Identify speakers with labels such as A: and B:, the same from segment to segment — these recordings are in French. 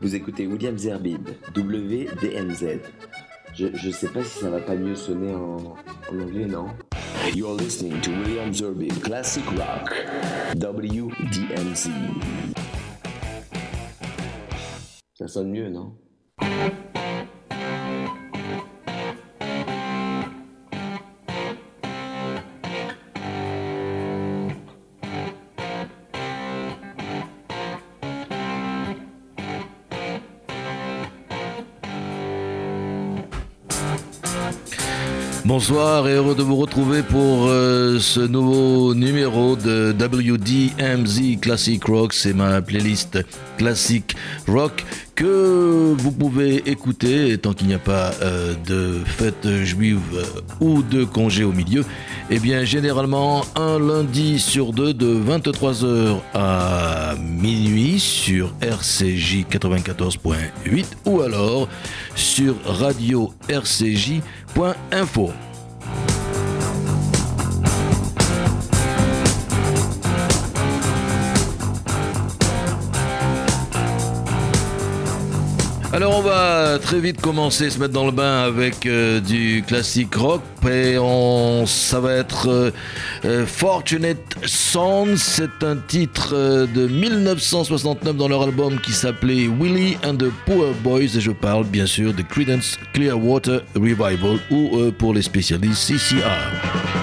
A: Vous écoutez William Zerbib, WDMZ. Je, je sais pas si ça va pas mieux sonner en, anglais, non? You're listening to William Zerbib, Classic Rock, WDMZ. Ça sonne mieux, non?
B: Bonsoir et heureux de vous retrouver pour euh, ce nouveau numéro de WDMZ Classic Rock. C'est ma playlist classique rock que vous pouvez écouter tant qu'il n'y a pas euh, de fête juive euh, ou de congé au milieu. Eh bien, généralement, un lundi sur deux de 23h à minuit sur RCJ 94.8 ou alors sur radio rcj.info. Alors on va très vite commencer, se mettre dans le bain avec euh, du classique rock et on, ça va être euh, euh, Fortunate Son, c'est un titre de 1969 dans leur album qui s'appelait Willie and the Poor Boys et je parle bien sûr de Credence Clearwater Revival ou pour les spécialistes CCR.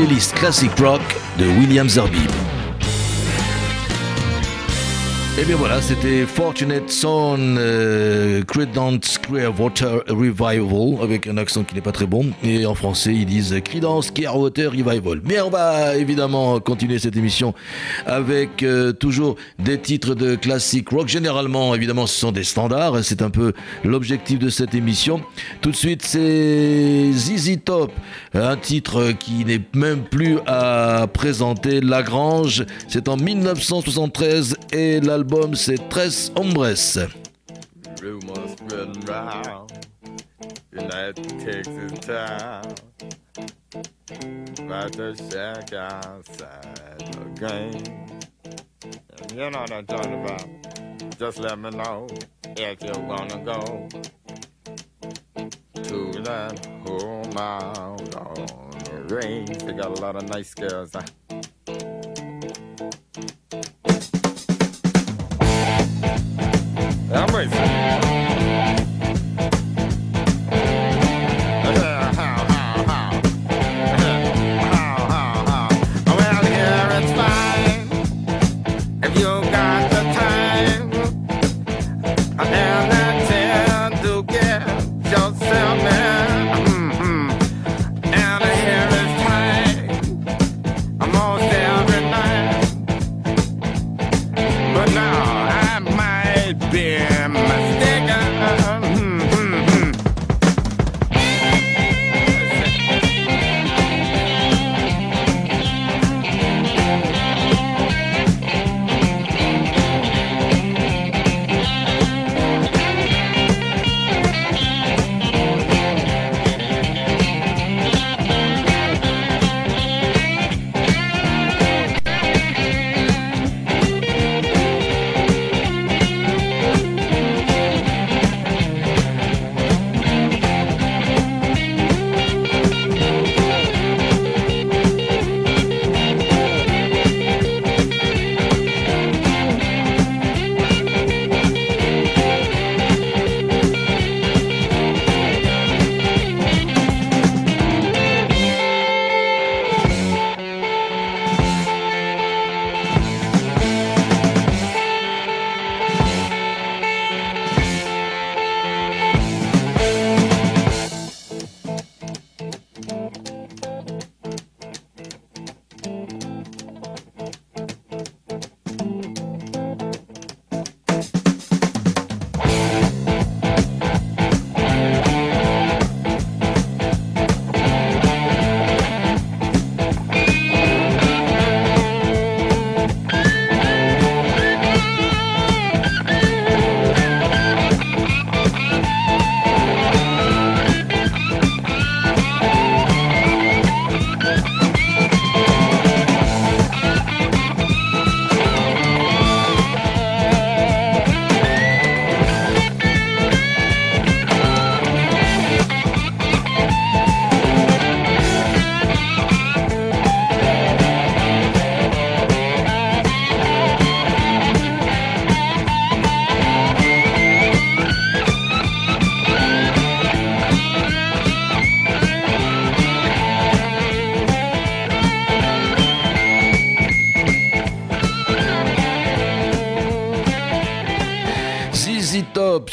B: Playlist classique rock de William Zerbib. Et bien voilà, c'était Fortunate Son, euh, Credence Clearwater Revival, avec un accent qui n'est pas très bon. Et en français, ils disent Credence Clearwater Revival. Mais on va évidemment continuer cette émission avec euh, toujours des titres de classique rock. Généralement, évidemment, ce sont des standards. C'est un peu l'objectif de cette émission. Tout de suite, c'est ZZ Top, un titre qui n'est même plus à présenter. Lagrange, c'est en 1973 et l'album c'est Tres Hombres.
C: You know what I'm talking about. Just let me know if you're gonna go to that home out on the range. They got a lot of nice girls. Huh? I'm racing.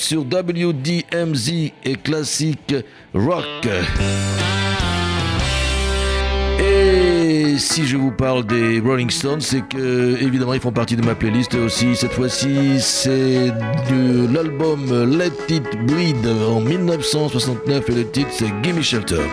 B: Sur WDMZ et classique rock. Et si je vous parle des Rolling Stones, c'est que évidemment ils font partie de ma playlist aussi. Cette fois-ci, c'est de l'album Let It Bleed en 1969 et le titre c'est Gimme Shelter.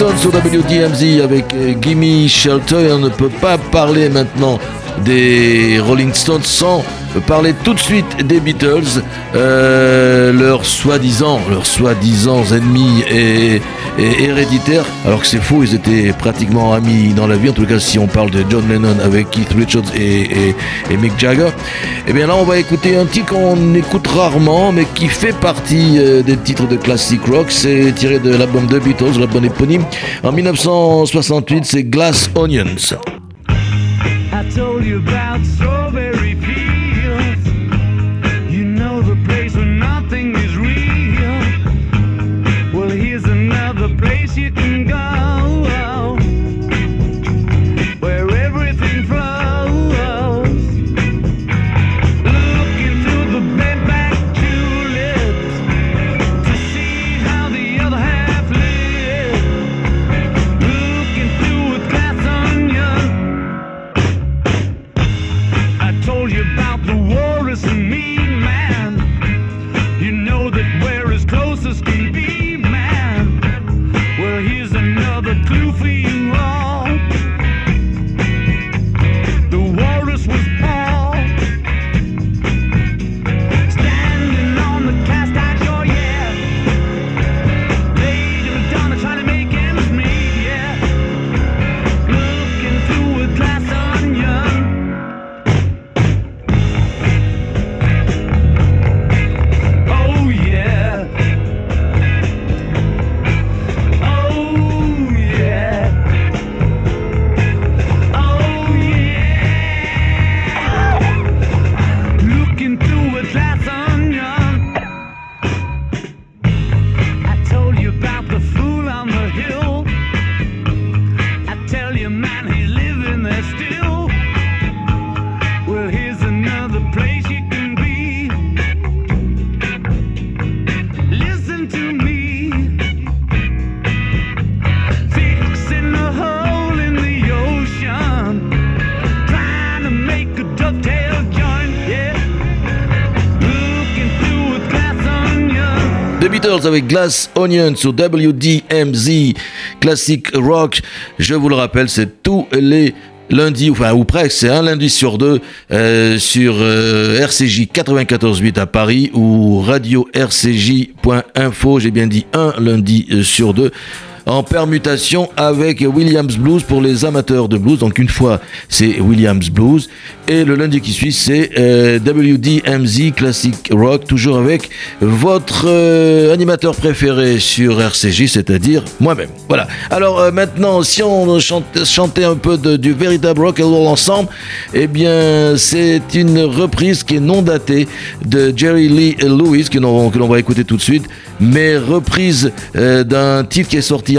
B: Rolling Stones sur WDMZ avec euh, Gimme Shelter. On ne peut pas parler maintenant des Rolling Stones sans parler tout de suite des Beatles, euh, leur soi-disant, leur soi-disant ennemis et, héréditaires, alors que c'est faux, ils étaient pratiquement amis dans la vie, en tout cas si on parle de John Lennon avec Keith Richards et, et- Mick Jagger. Et bien là on va écouter un titre qu'on écoute rarement, mais qui fait partie euh, des titres de classic rock, c'est tiré de l'album The Beatles, l'album éponyme. En 1968, c'est Glass Onions. Avec Glass Onion sur WDMZ Classic Rock. Je vous le rappelle, c'est tous les lundis, enfin ou presque, c'est un lundi sur deux euh, sur euh, RCJ 94.8 à Paris ou radio rcj.info. J'ai bien dit un lundi euh, sur deux. En permutation avec Williams Blues pour les amateurs de blues. Donc une fois c'est Williams Blues et le lundi qui suit c'est euh, WDMZ Classic Rock, toujours avec votre euh, animateur préféré sur RCJ, c'est-à-dire moi-même. Voilà. Alors euh, maintenant, si on chantait un peu de- du véritable rock and roll ensemble, eh bien c'est une reprise qui est non datée de Jerry Lee Lewis que l'on va écouter tout de suite, mais reprise d'un titre qui est sorti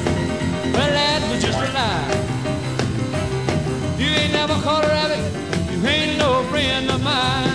D: rabbit. You ain't no friend of mine.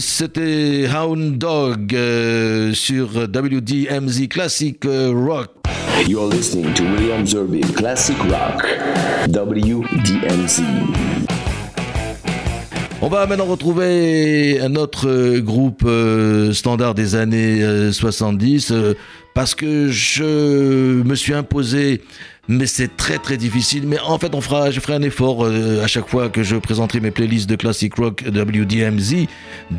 B: C'était Hound Dog euh, sur WDMZ Classic euh, Rock.
A: You're listening to William Zerby Classic Rock, WDMZ.
B: On va maintenant retrouver un autre euh, groupe euh, standard des années euh, 70 euh, parce que je me suis imposé mais c'est très très difficile. Mais en fait, on fera, je ferai un effort à chaque fois que je présenterai mes playlists de classic rock WDMZ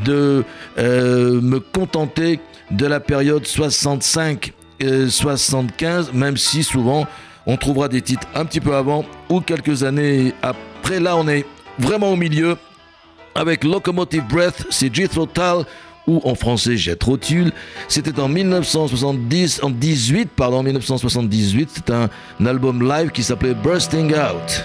B: de me contenter de la période 65-75, même si souvent on trouvera des titres un petit peu avant ou quelques années après. Là, on est vraiment au milieu avec Locomotive Breath, c'est Jethro Tull ou en français Jethro Tull. C'était en 1970, en 18 pardon, 1978. C'est un, un album live qui s'appelait Bursting Out.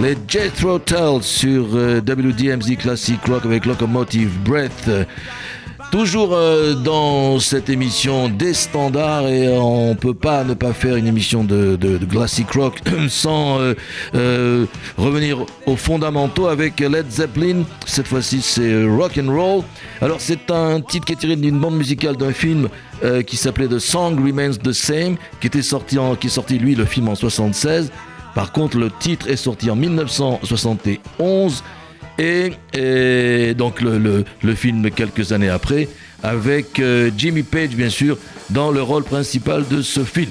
B: Les Jethro Tull sur euh, WDMZ Classic Rock avec Locomotive Breath. Toujours euh, dans cette émission des standards et on peut pas ne pas faire une émission de, classic rock sans euh, revenir aux fondamentaux avec Led Zeppelin. Cette fois-ci c'est rock and roll. Alors c'est un titre qui est tiré d'une bande musicale d'un film qui s'appelait The Song Remains the Same, qui était sorti est sorti lui le film en 76. Par contre, le titre est sorti en 1971 et, donc le film quelques années après avec euh, Jimmy Page bien sûr dans le rôle principal de ce film.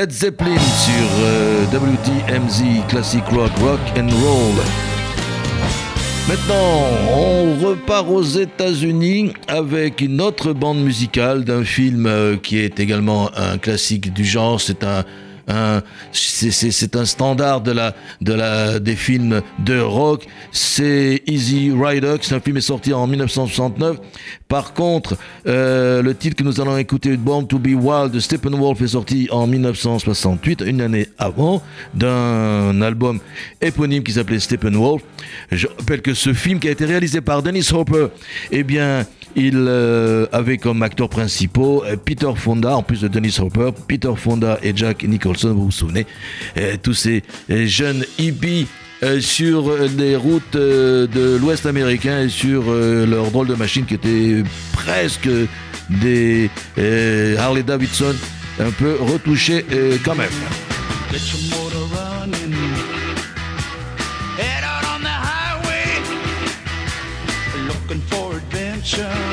B: Led Zeppelin sur euh, WTMZ Classic Rock Rock and Roll. Maintenant, on repart aux États-Unis avec une autre bande musicale d'un film euh, qui est également un classique du genre. C'est un, c'est c'est un standard de la, de la, des films de rock. C'est Easy Rider. C'est un film est sorti en 1969. Par contre, euh, le titre que nous allons écouter, Born to be Wild de Steppenwolf, est sorti en 1968, une année avant, d'un album éponyme qui s'appelait Steppenwolf. Je rappelle que ce film qui a été réalisé par Dennis Hopper, eh bien, il euh, avait comme acteurs principaux euh, Peter Fonda, en plus de Dennis Hopper, Peter Fonda et Jack Nicholson, vous vous souvenez, euh, tous ces jeunes hippies sur les routes de l'Ouest américain et sur leur drôle de machine qui était presque des Harley Davidson un peu retouchés quand même.
E: For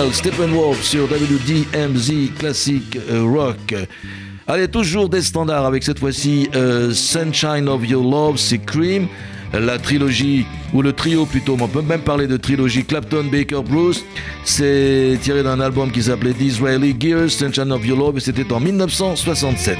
E: Wild,
B: Steppenwolf sur WDMZ Classic euh, Rock. Allez, toujours des standards avec cette fois-ci euh, Sunshine of Your Love, c'est Cream, la trilogie, ou le trio plutôt, on peut même parler de trilogie Clapton, Baker, Bruce. C'est tiré d'un album qui s'appelait Disraeli Gears, Sunshine of Your Love, et c'était en 1967.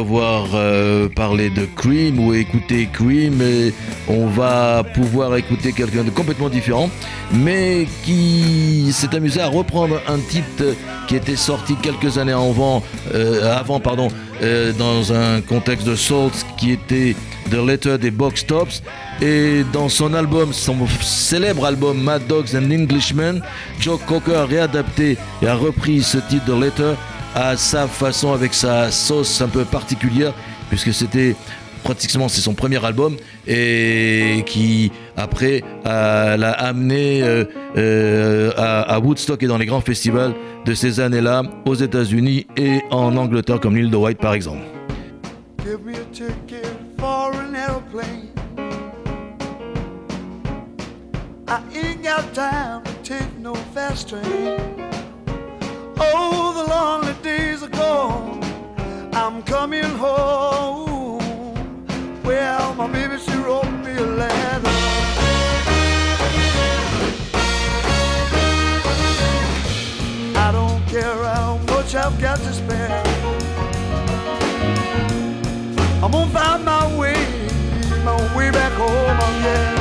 B: Après avoir euh, parlé de Cream ou écouté Cream, et on va pouvoir écouter quelqu'un de complètement différent, mais qui s'est amusé à reprendre un titre qui était sorti quelques années avant, euh, avant pardon, euh, dans un contexte de Salt qui était The Letter des Box Tops. Et dans son album, son célèbre album Mad Dogs and Englishmen, Joe Cocker a réadapté et a repris ce titre de Letter à sa façon avec sa sauce un peu particulière puisque c'était pratiquement c'est son premier album et qui après l'a amené euh, euh, à, Woodstock et dans les grands festivals de ces années-là aux États-Unis et en Angleterre comme l'île de White par exemple.
F: Oh, the lonely days are gone. I'm coming home. Well, my baby, she wrote me a letter. I don't care how much I've got to spend. I'm gonna find my way, my way back home again.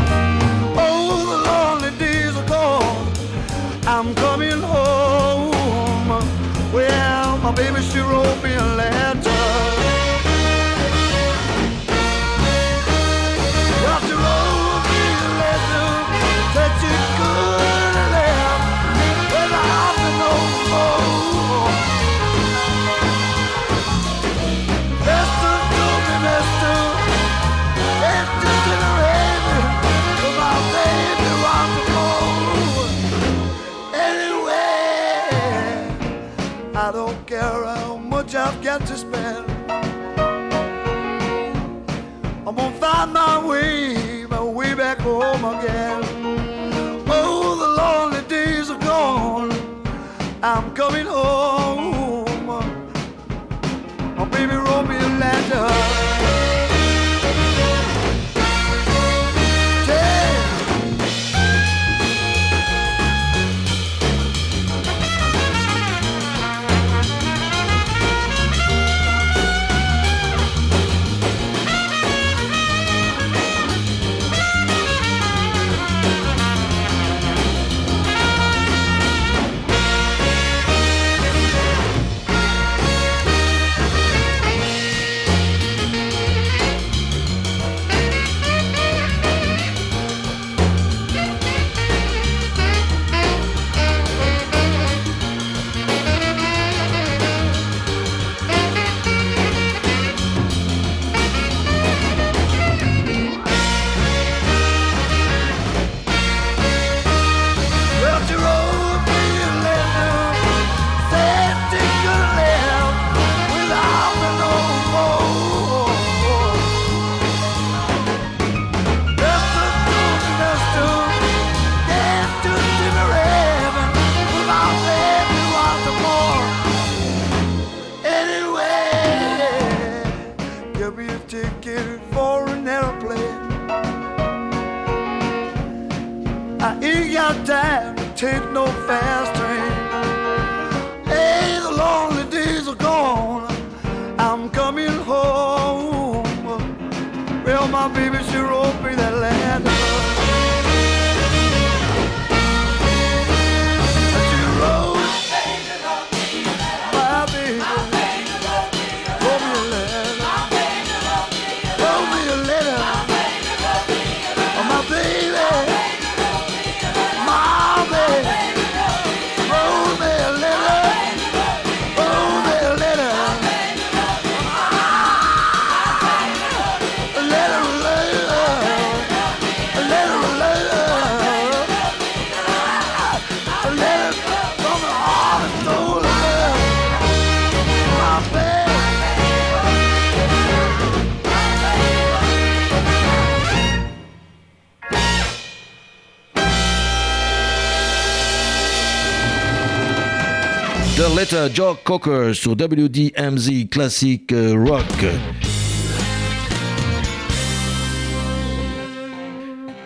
B: Joe Cocker sur WDMZ Classic euh, Rock.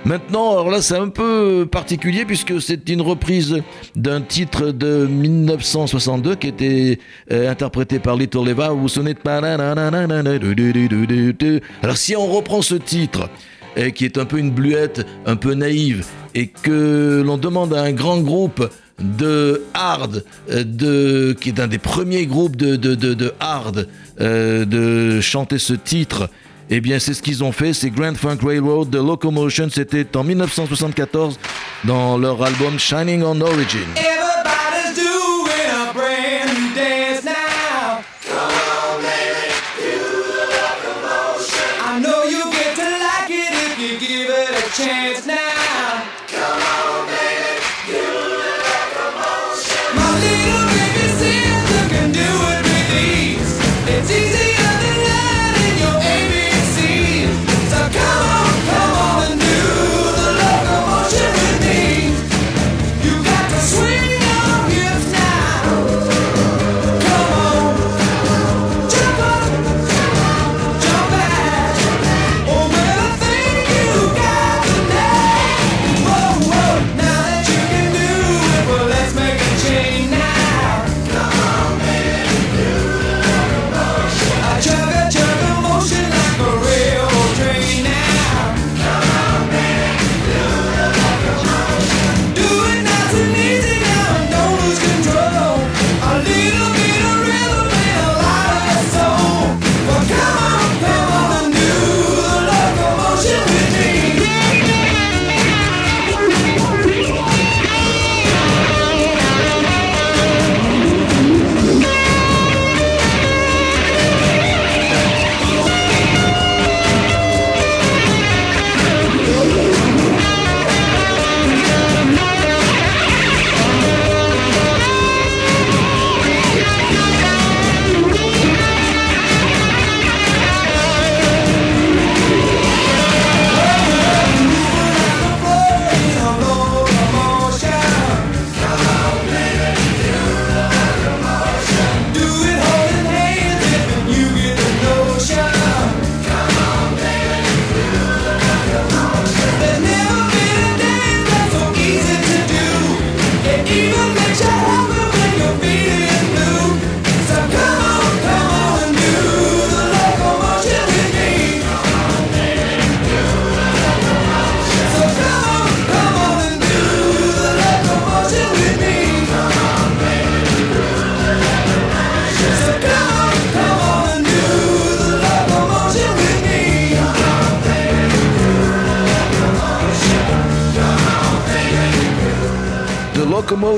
G: Maintenant, alors là, c'est un peu particulier puisque c'est une reprise d'un titre de 1962 qui était euh, interprété par Little Eva. Vous vous Alors, si on reprend ce titre, qui est un peu une bluette, un peu naïve, et que l'on demande à un grand groupe de hard, euh, de, qui est un des premiers groupes de, de, de, hard, euh, de chanter ce titre, eh bien c'est ce qu'ils ont fait, c'est Grand Funk Railroad de Locomotion, c'était en 1974 dans leur album Shining on Origin.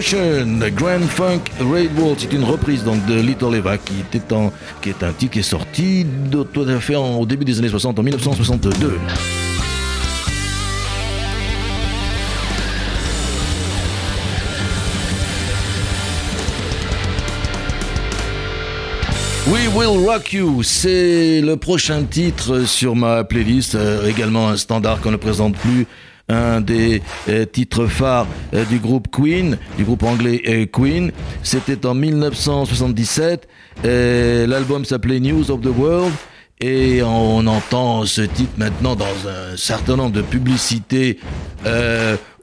H: The
G: Grand Funk Railroad, c'est une reprise donc de Little Eva qui, qui est un titre qui est sorti de, tout à fait au début des années 60, en 1962. We Will Rock You, c'est le prochain titre sur ma playlist, euh, également un standard qu'on ne présente plus, un des euh, titres phares euh, du groupe Queen, du groupe anglais euh, Queen. C'était en 1977, euh, l'album s'appelait News of the World. Et on entend ce titre maintenant dans un certain nombre de publicités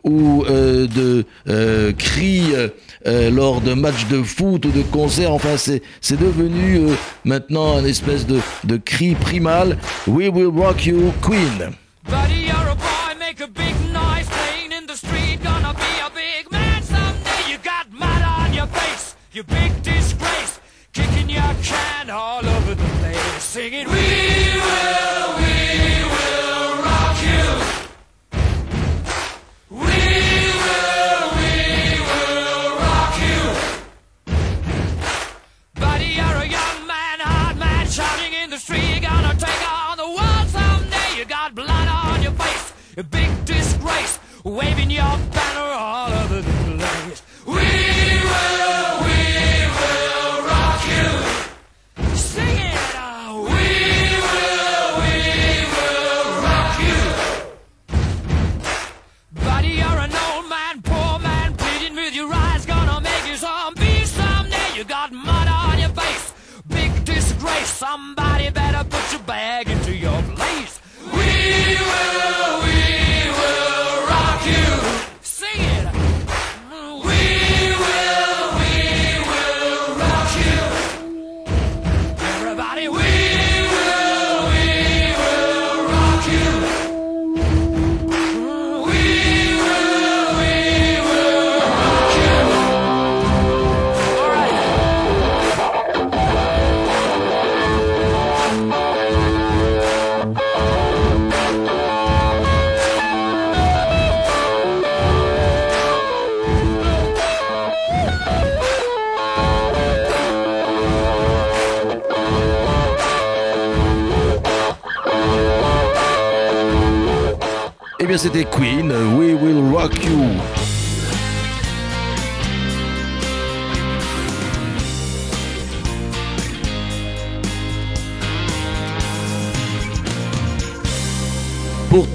G: ou de cris lors de matchs de foot ou de concerts. Enfin, c'est devenu maintenant un espèce de, cri primal. We will rock you, Queen.
H: You big disgrace. Kicking your can all over the place, singing, We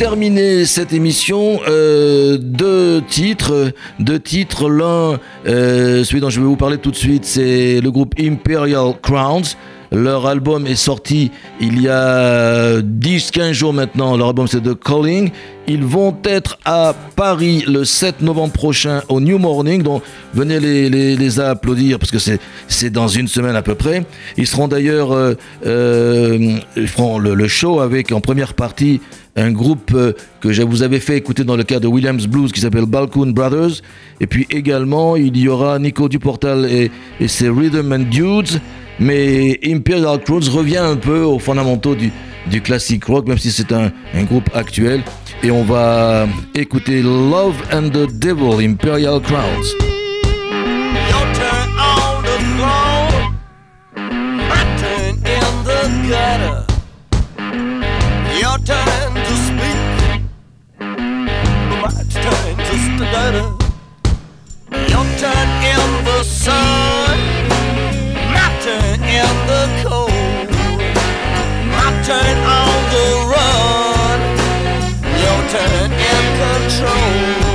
B: terminer cette émission, euh, deux titres, deux titres. L'un, euh, celui dont je vais vous parler tout de suite, c'est le groupe Imperial Crowns. Leur album est sorti il y a 10-15 jours maintenant. Leur album c'est The Calling. Ils vont être à Paris le 7 novembre prochain au New Morning. Donc venez les, les, applaudir parce que c'est, dans une semaine à peu près. Ils seront d'ailleurs, euh, euh, ils feront le show avec en première partie un groupe euh, que je vous avais fait écouter dans le cadre de Williams Blues qui s'appelle Balcoon Brothers. Et puis également, il y aura Nico Duportal et, ses Rhythm and Dudes. Mais Imperial Crowds revient un peu aux fondamentaux du, du classic rock, même si c'est un, un groupe actuel. Et on va écouter Love and the Devil, Imperial Crowds.
I: Turn in the sun, my turn in the cold. My turn on the run, your turn in control.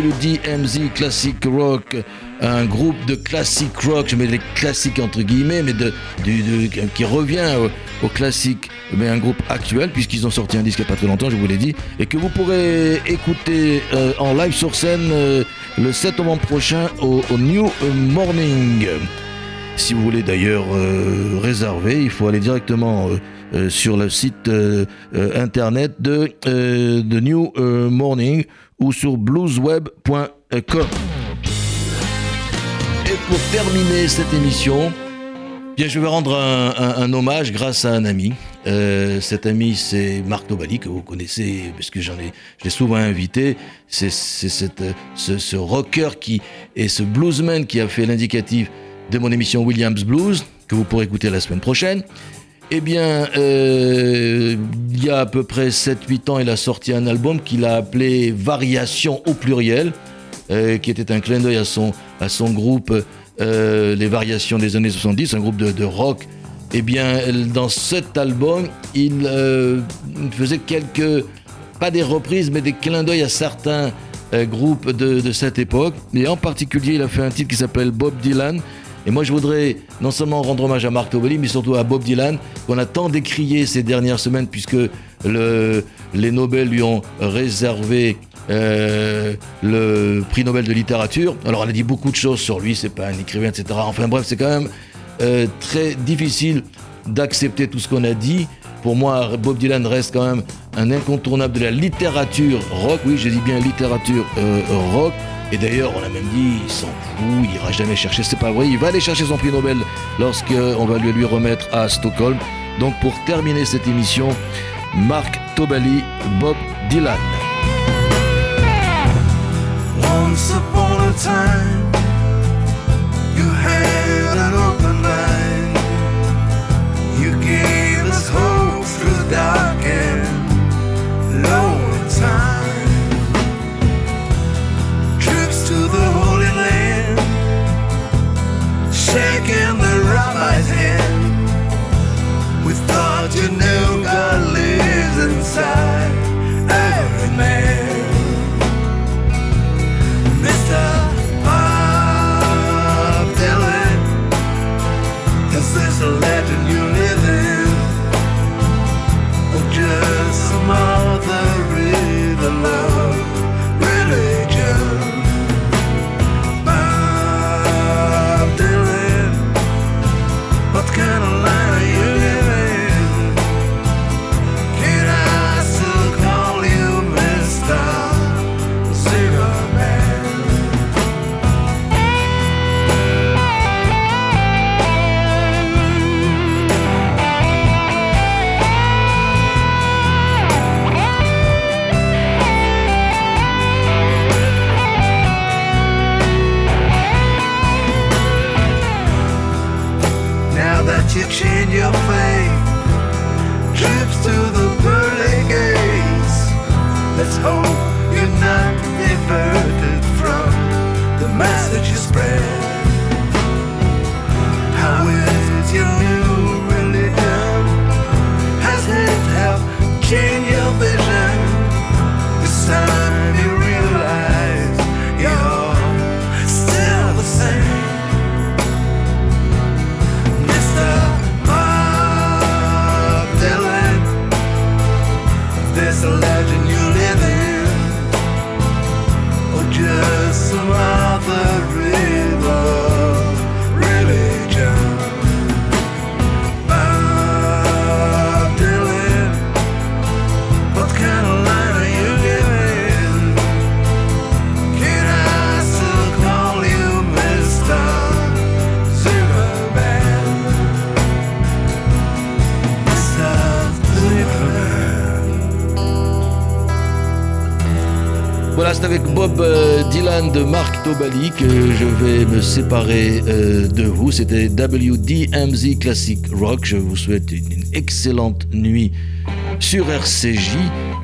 B: Sur WDMZ Classic Rock, un groupe de classic rock, je mets les classiques entre guillemets, mais de, de- qui revient au, au classique, mais un groupe actuel, puisqu'ils ont sorti un disque il n'y a pas très longtemps, je vous l'ai dit, et que vous pourrez écouter euh, en live sur scène euh, le 7 novembre prochain au, New Morning. Si vous voulez d'ailleurs euh, réserver, il faut aller directement sur le site euh, euh, internet de, euh, de New euh, Morning ou sur bluesweb.com. Et pour terminer cette émission, bien, je vais rendre un, hommage grâce à un ami. Euh, cet ami, c'est Marc Nobali, que vous connaissez, parce que j'en ai, je l'ai souvent invité. C'est euh, ce, ce rocker qui et ce bluesman qui a fait l'indicatif de mon émission Williams Blues, que vous pourrez écouter la semaine prochaine. Eh bien, euh, il y a à peu près 7-8 ans, il a sorti un album qu'il a appelé Variation au pluriel, euh, qui était un clin d'œil à son, à son groupe euh, Les Variations des années 70, un groupe de, rock. Eh bien, dans cet album, il faisait quelques, pas des reprises, mais des clins d'œil à certains groupes de, de cette époque. Et en particulier, il a fait un titre qui s'appelle Bob Dylan. Et moi, je voudrais non seulement rendre hommage à Marc Tobeli, mais surtout à Bob Dylan, qu'on a tant décrié ces dernières semaines, puisque le, les Nobel lui ont réservé euh, le prix Nobel de littérature. Alors, on a dit beaucoup de choses sur lui, c'est pas un écrivain, etc. Enfin bref, c'est quand même euh, très difficile d'accepter tout ce qu'on a dit. Pour moi, Bob Dylan reste quand même un incontournable de la littérature rock. Oui, je dis bien littérature euh, rock. Et d'ailleurs, on a même dit, il s'en fout, il ira jamais chercher. C'est pas vrai, il va aller chercher son prix Nobel lorsqu'on va lui, lui remettre à Stockholm. Donc, pour terminer cette émission, Marc Tobali, Bob Dylan.
F: You gave rabbi's hand. We thought you knew God lives inside
B: je vais me séparer euh, de vous. C'était WDMZ Classic Rock. Je vous souhaite une, excellente nuit sur RCJ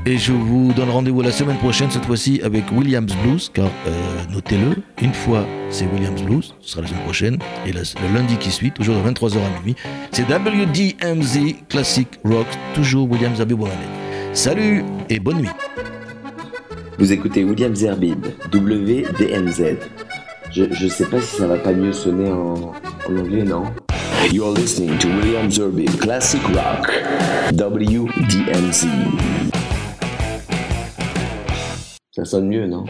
B: et je vous donne rendez-vous la semaine prochaine, cette fois-ci avec Williams Blues, car euh, notez-le, une fois c'est Williams Blues, ce sera la semaine prochaine, et le lundi qui suit, toujours de 23h à minuit, c'est WDMZ Classic Rock, toujours Williams Abbey Salut et bonne nuit.
A: Vous écoutez William Zerbib, WDMZ. Je, je sais pas si ça va pas mieux sonner en, anglais, non? You're listening to William Zerbib, Classic Rock, WDMZ. Ça sonne mieux, non?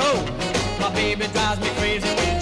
J: road. My baby drives me crazy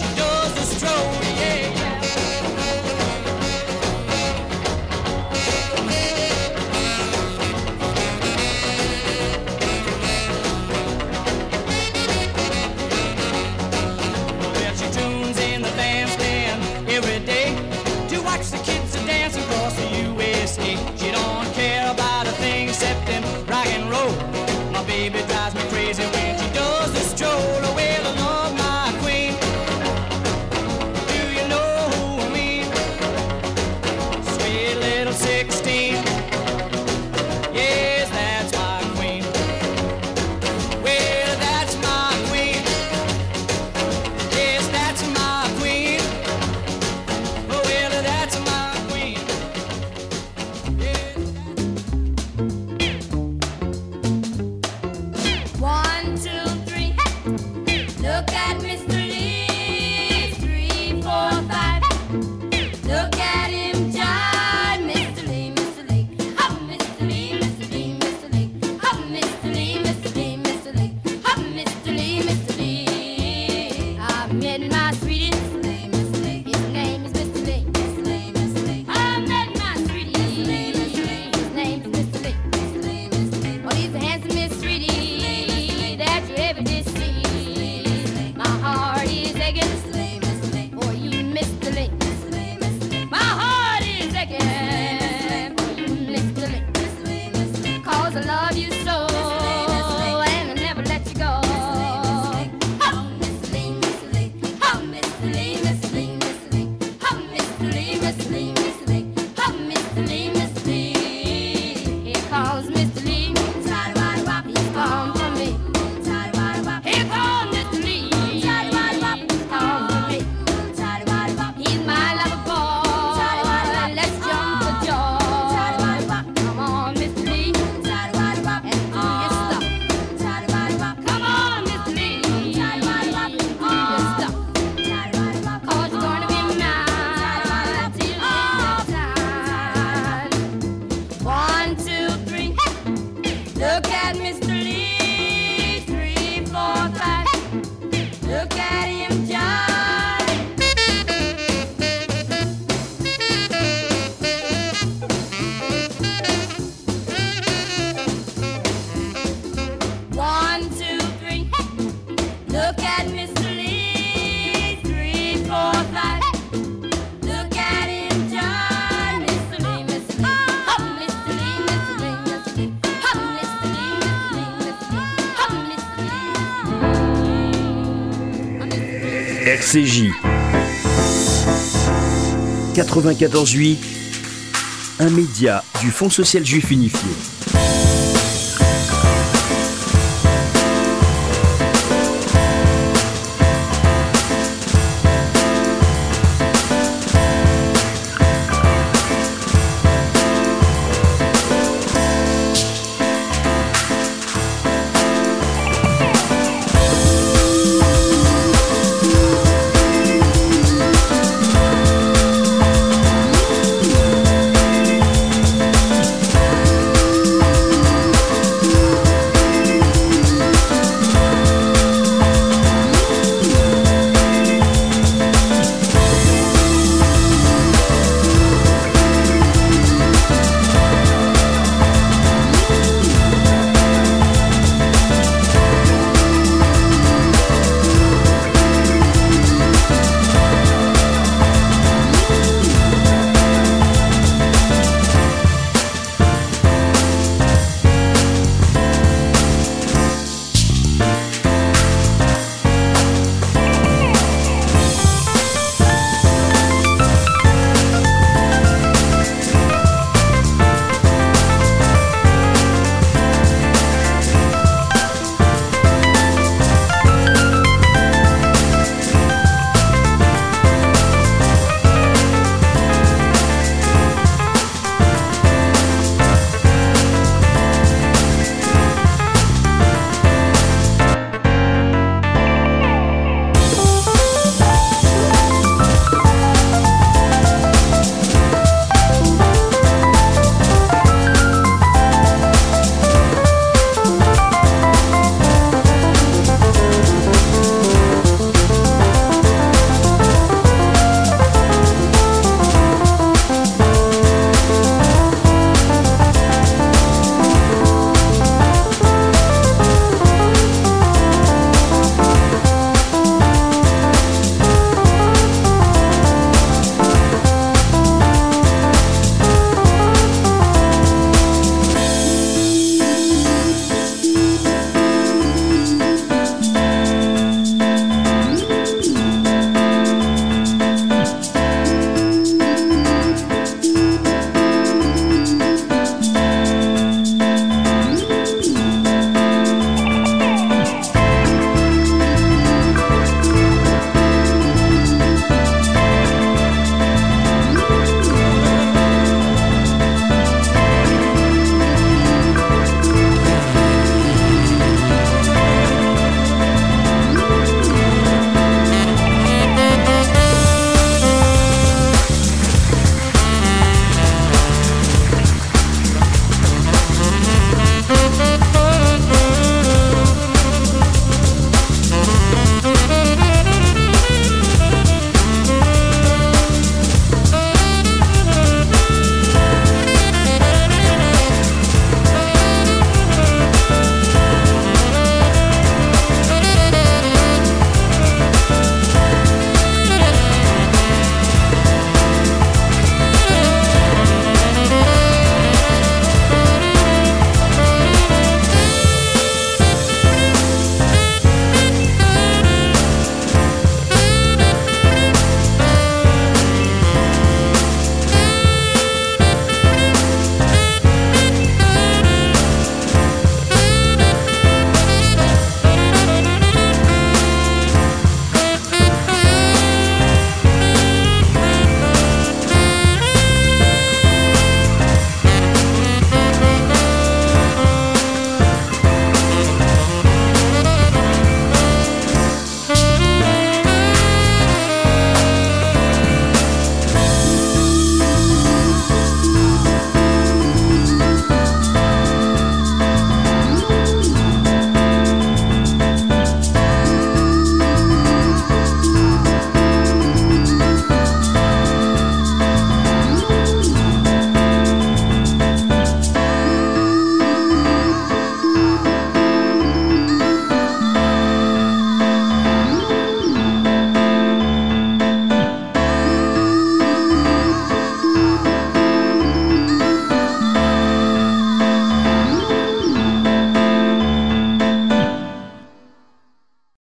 K: CJ. 94.8, un média du Fonds social juif unifié.